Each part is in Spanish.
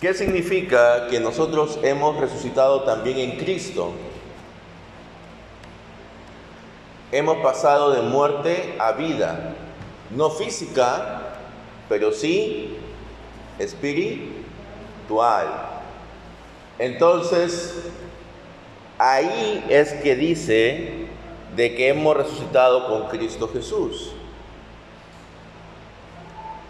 ¿Qué significa que nosotros hemos resucitado también en Cristo? Hemos pasado de muerte a vida, no física, pero sí espiritual. Entonces, ahí es que dice de que hemos resucitado con Cristo Jesús.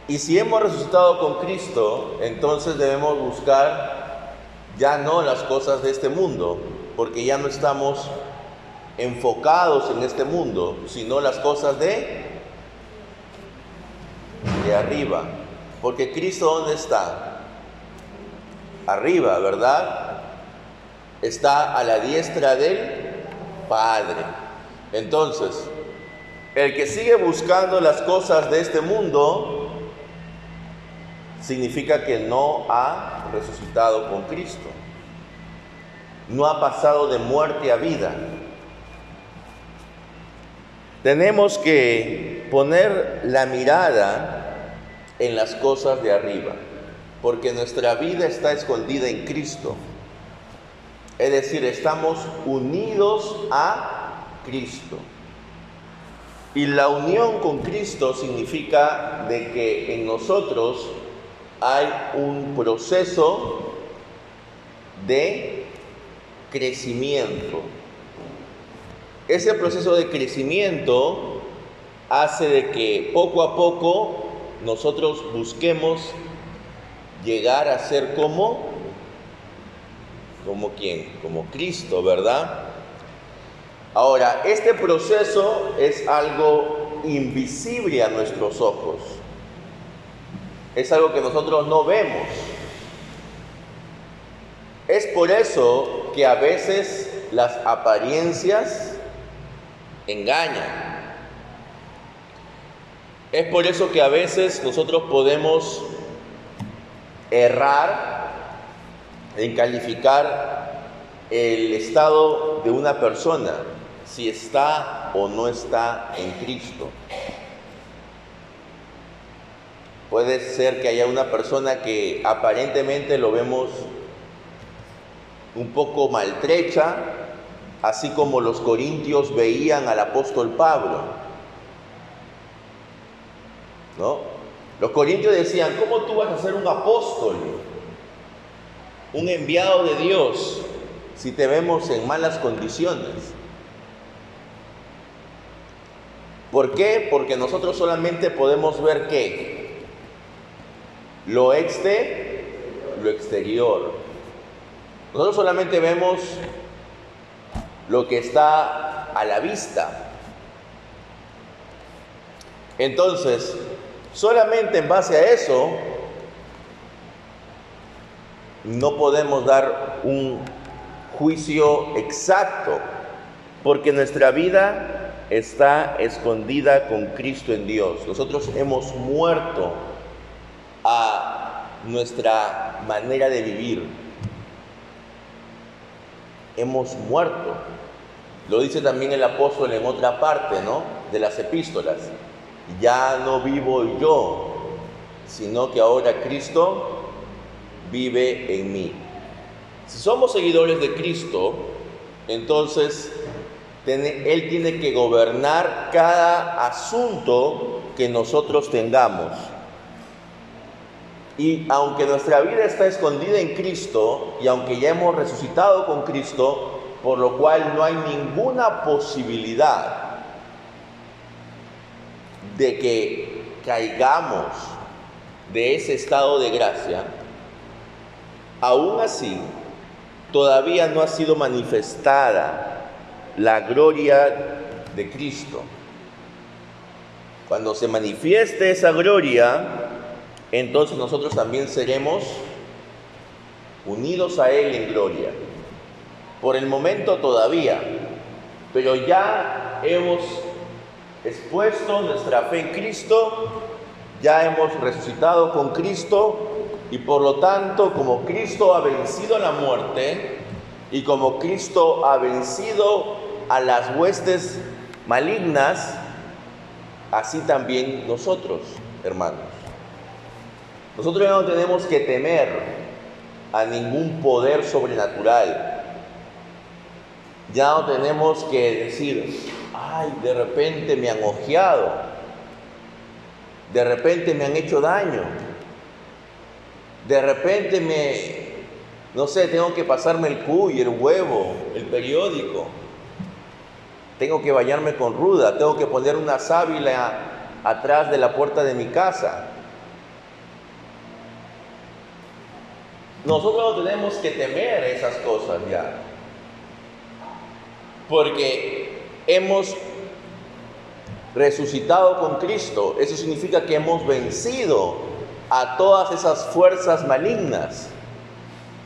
Y si hemos resucitado con Cristo, entonces debemos buscar ya no las cosas de este mundo, porque ya no estamos enfocados en este mundo, sino las cosas de de arriba. Porque Cristo ¿dónde está? Arriba, ¿verdad? Está a la diestra del Padre. Entonces, el que sigue buscando las cosas de este mundo, significa que no ha resucitado con Cristo. No ha pasado de muerte a vida. Tenemos que poner la mirada en las cosas de arriba, porque nuestra vida está escondida en Cristo. Es decir, estamos unidos a Cristo. Y la unión con Cristo significa de que en nosotros hay un proceso de crecimiento. Ese proceso de crecimiento hace de que poco a poco nosotros busquemos llegar a ser como como quién, como Cristo, ¿verdad? Ahora, este proceso es algo invisible a nuestros ojos es algo que nosotros no vemos. Es por eso que a veces las apariencias engañan. Es por eso que a veces nosotros podemos errar en calificar el estado de una persona, si está o no está en Cristo. Puede ser que haya una persona que aparentemente lo vemos un poco maltrecha, así como los corintios veían al apóstol Pablo. ¿No? Los corintios decían, ¿cómo tú vas a ser un apóstol? Un enviado de Dios si te vemos en malas condiciones. ¿Por qué? Porque nosotros solamente podemos ver qué? Lo exte, lo exterior. Nosotros solamente vemos lo que está a la vista. Entonces, solamente en base a eso, no podemos dar un juicio exacto, porque nuestra vida está escondida con Cristo en Dios. Nosotros hemos muerto a nuestra manera de vivir. Hemos muerto. Lo dice también el apóstol en otra parte, ¿no? De las epístolas. Ya no vivo yo, sino que ahora Cristo vive en mí. Si somos seguidores de Cristo, entonces Él tiene que gobernar cada asunto que nosotros tengamos. Y aunque nuestra vida está escondida en Cristo y aunque ya hemos resucitado con Cristo, por lo cual no hay ninguna posibilidad de que caigamos de ese estado de gracia, aún así todavía no ha sido manifestada la gloria de Cristo. Cuando se manifieste esa gloria, entonces nosotros también seremos unidos a Él en gloria. Por el momento todavía, pero ya hemos expuesto nuestra fe en Cristo, ya hemos resucitado con Cristo y por lo tanto como Cristo ha vencido la muerte y como Cristo ha vencido a las huestes malignas, así también nosotros, hermanos. Nosotros ya no tenemos que temer a ningún poder sobrenatural. Ya no tenemos que decir, ay, de repente me han ojeado, de repente me han hecho daño, de repente me, no sé, tengo que pasarme el cuy, el huevo, el periódico, tengo que bañarme con ruda, tengo que poner una sábila atrás de la puerta de mi casa. Nosotros no tenemos que temer esas cosas ya. Porque hemos resucitado con Cristo. Eso significa que hemos vencido a todas esas fuerzas malignas.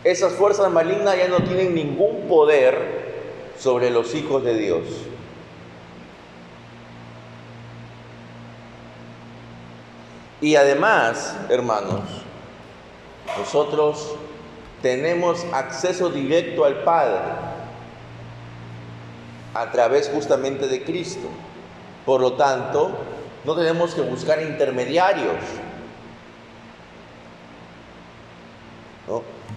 Esas fuerzas malignas ya no tienen ningún poder sobre los hijos de Dios. Y además, hermanos, nosotros tenemos acceso directo al Padre a través justamente de Cristo. Por lo tanto, no tenemos que buscar intermediarios,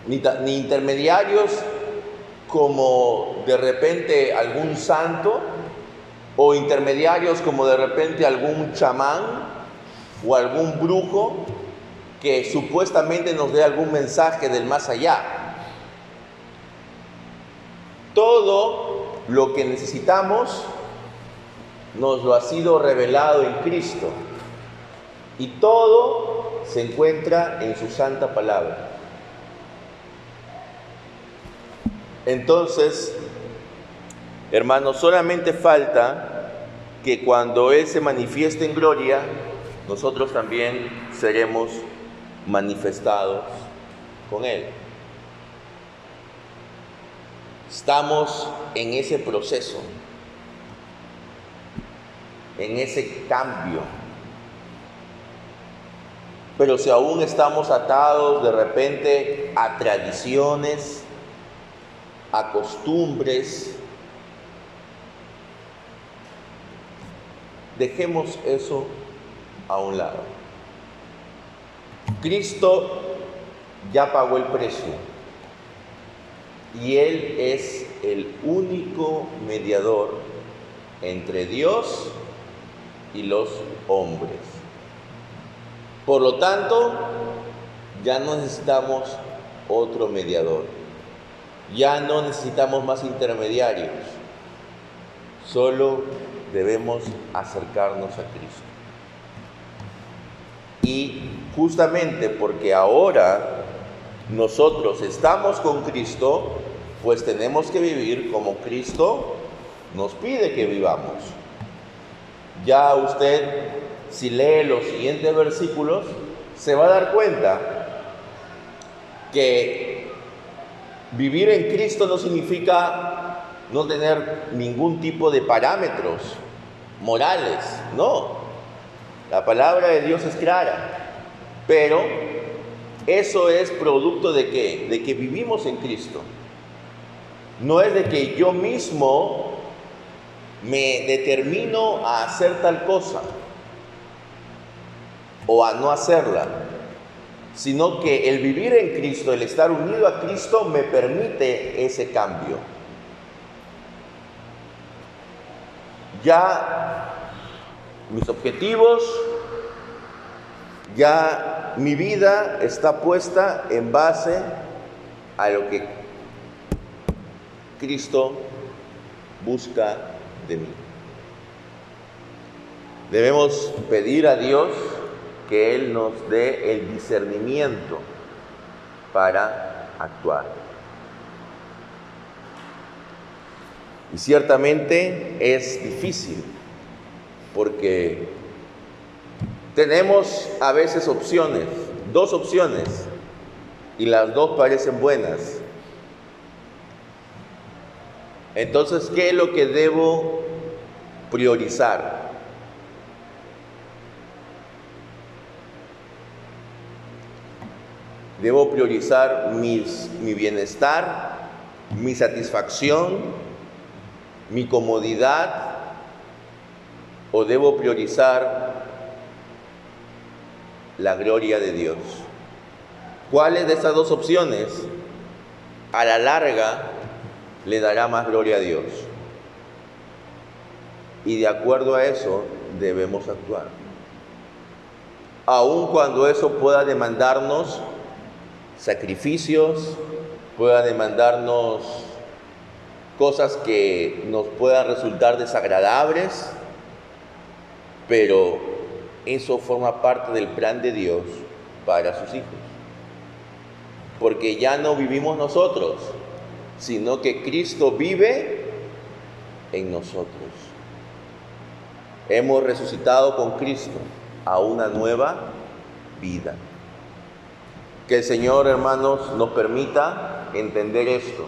ni, intermediarios como de repente algún santo o intermediarios como de repente algún chamán o algún brujo que supuestamente nos dé algún mensaje del más allá. Todo lo que necesitamos nos lo ha sido revelado en Cristo y todo se encuentra en su santa palabra. Entonces, hermanos, solamente falta que cuando Él se manifieste en gloria, nosotros también seremos manifestados con Él. Estamos en ese proceso, en ese cambio. Pero si aún estamos atados de repente a tradiciones, a costumbres, dejemos eso a un lado. Cristo ya pagó el precio y Él es el único mediador entre Dios y los hombres. Por lo tanto, ya no necesitamos otro mediador. Ya no necesitamos más intermediarios. Solo debemos acercarnos a Cristo. Y justamente porque ahora nosotros estamos con Cristo, pues tenemos que vivir como Cristo nos pide que vivamos. Ya usted, si lee los siguientes versículos, se va a dar cuenta que vivir en Cristo no significa no tener ningún tipo de parámetros morales, no. La palabra de Dios es clara, pero eso es producto de qué? De que vivimos en Cristo. No es de que yo mismo me determino a hacer tal cosa o a no hacerla, sino que el vivir en Cristo, el estar unido a Cristo, me permite ese cambio. Ya mis objetivos, ya mi vida está puesta en base a lo que Cristo busca de mí. Debemos pedir a Dios que Él nos dé el discernimiento para actuar. Y ciertamente es difícil porque tenemos a veces opciones, dos opciones, y las dos parecen buenas. Entonces, ¿qué es lo que debo priorizar? Debo priorizar mis, mi bienestar, mi satisfacción, mi comodidad, o debo priorizar la gloria de Dios? ¿Cuáles de estas dos opciones a la larga le dará más gloria a Dios? Y de acuerdo a eso debemos actuar. Aun cuando eso pueda demandarnos sacrificios, pueda demandarnos cosas que nos puedan resultar desagradables, pero eso forma parte del plan de Dios para sus hijos. Porque ya no vivimos nosotros, sino que Cristo vive en nosotros. Hemos resucitado con Cristo a una nueva vida. Que el Señor, hermanos, nos permita entender esto.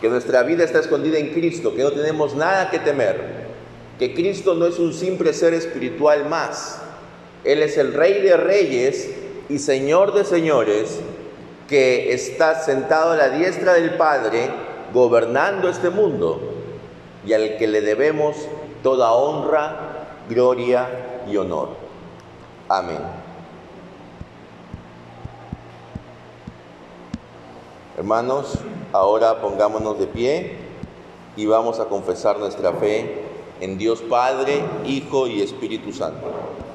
Que nuestra vida está escondida en Cristo, que no tenemos nada que temer. Que Cristo no es un simple ser espiritual más. Él es el Rey de Reyes y Señor de Señores, que está sentado a la diestra del Padre, gobernando este mundo, y al que le debemos toda honra, gloria y honor. Amén. Hermanos, ahora pongámonos de pie y vamos a confesar nuestra fe en Dios Padre, Hijo y Espíritu Santo.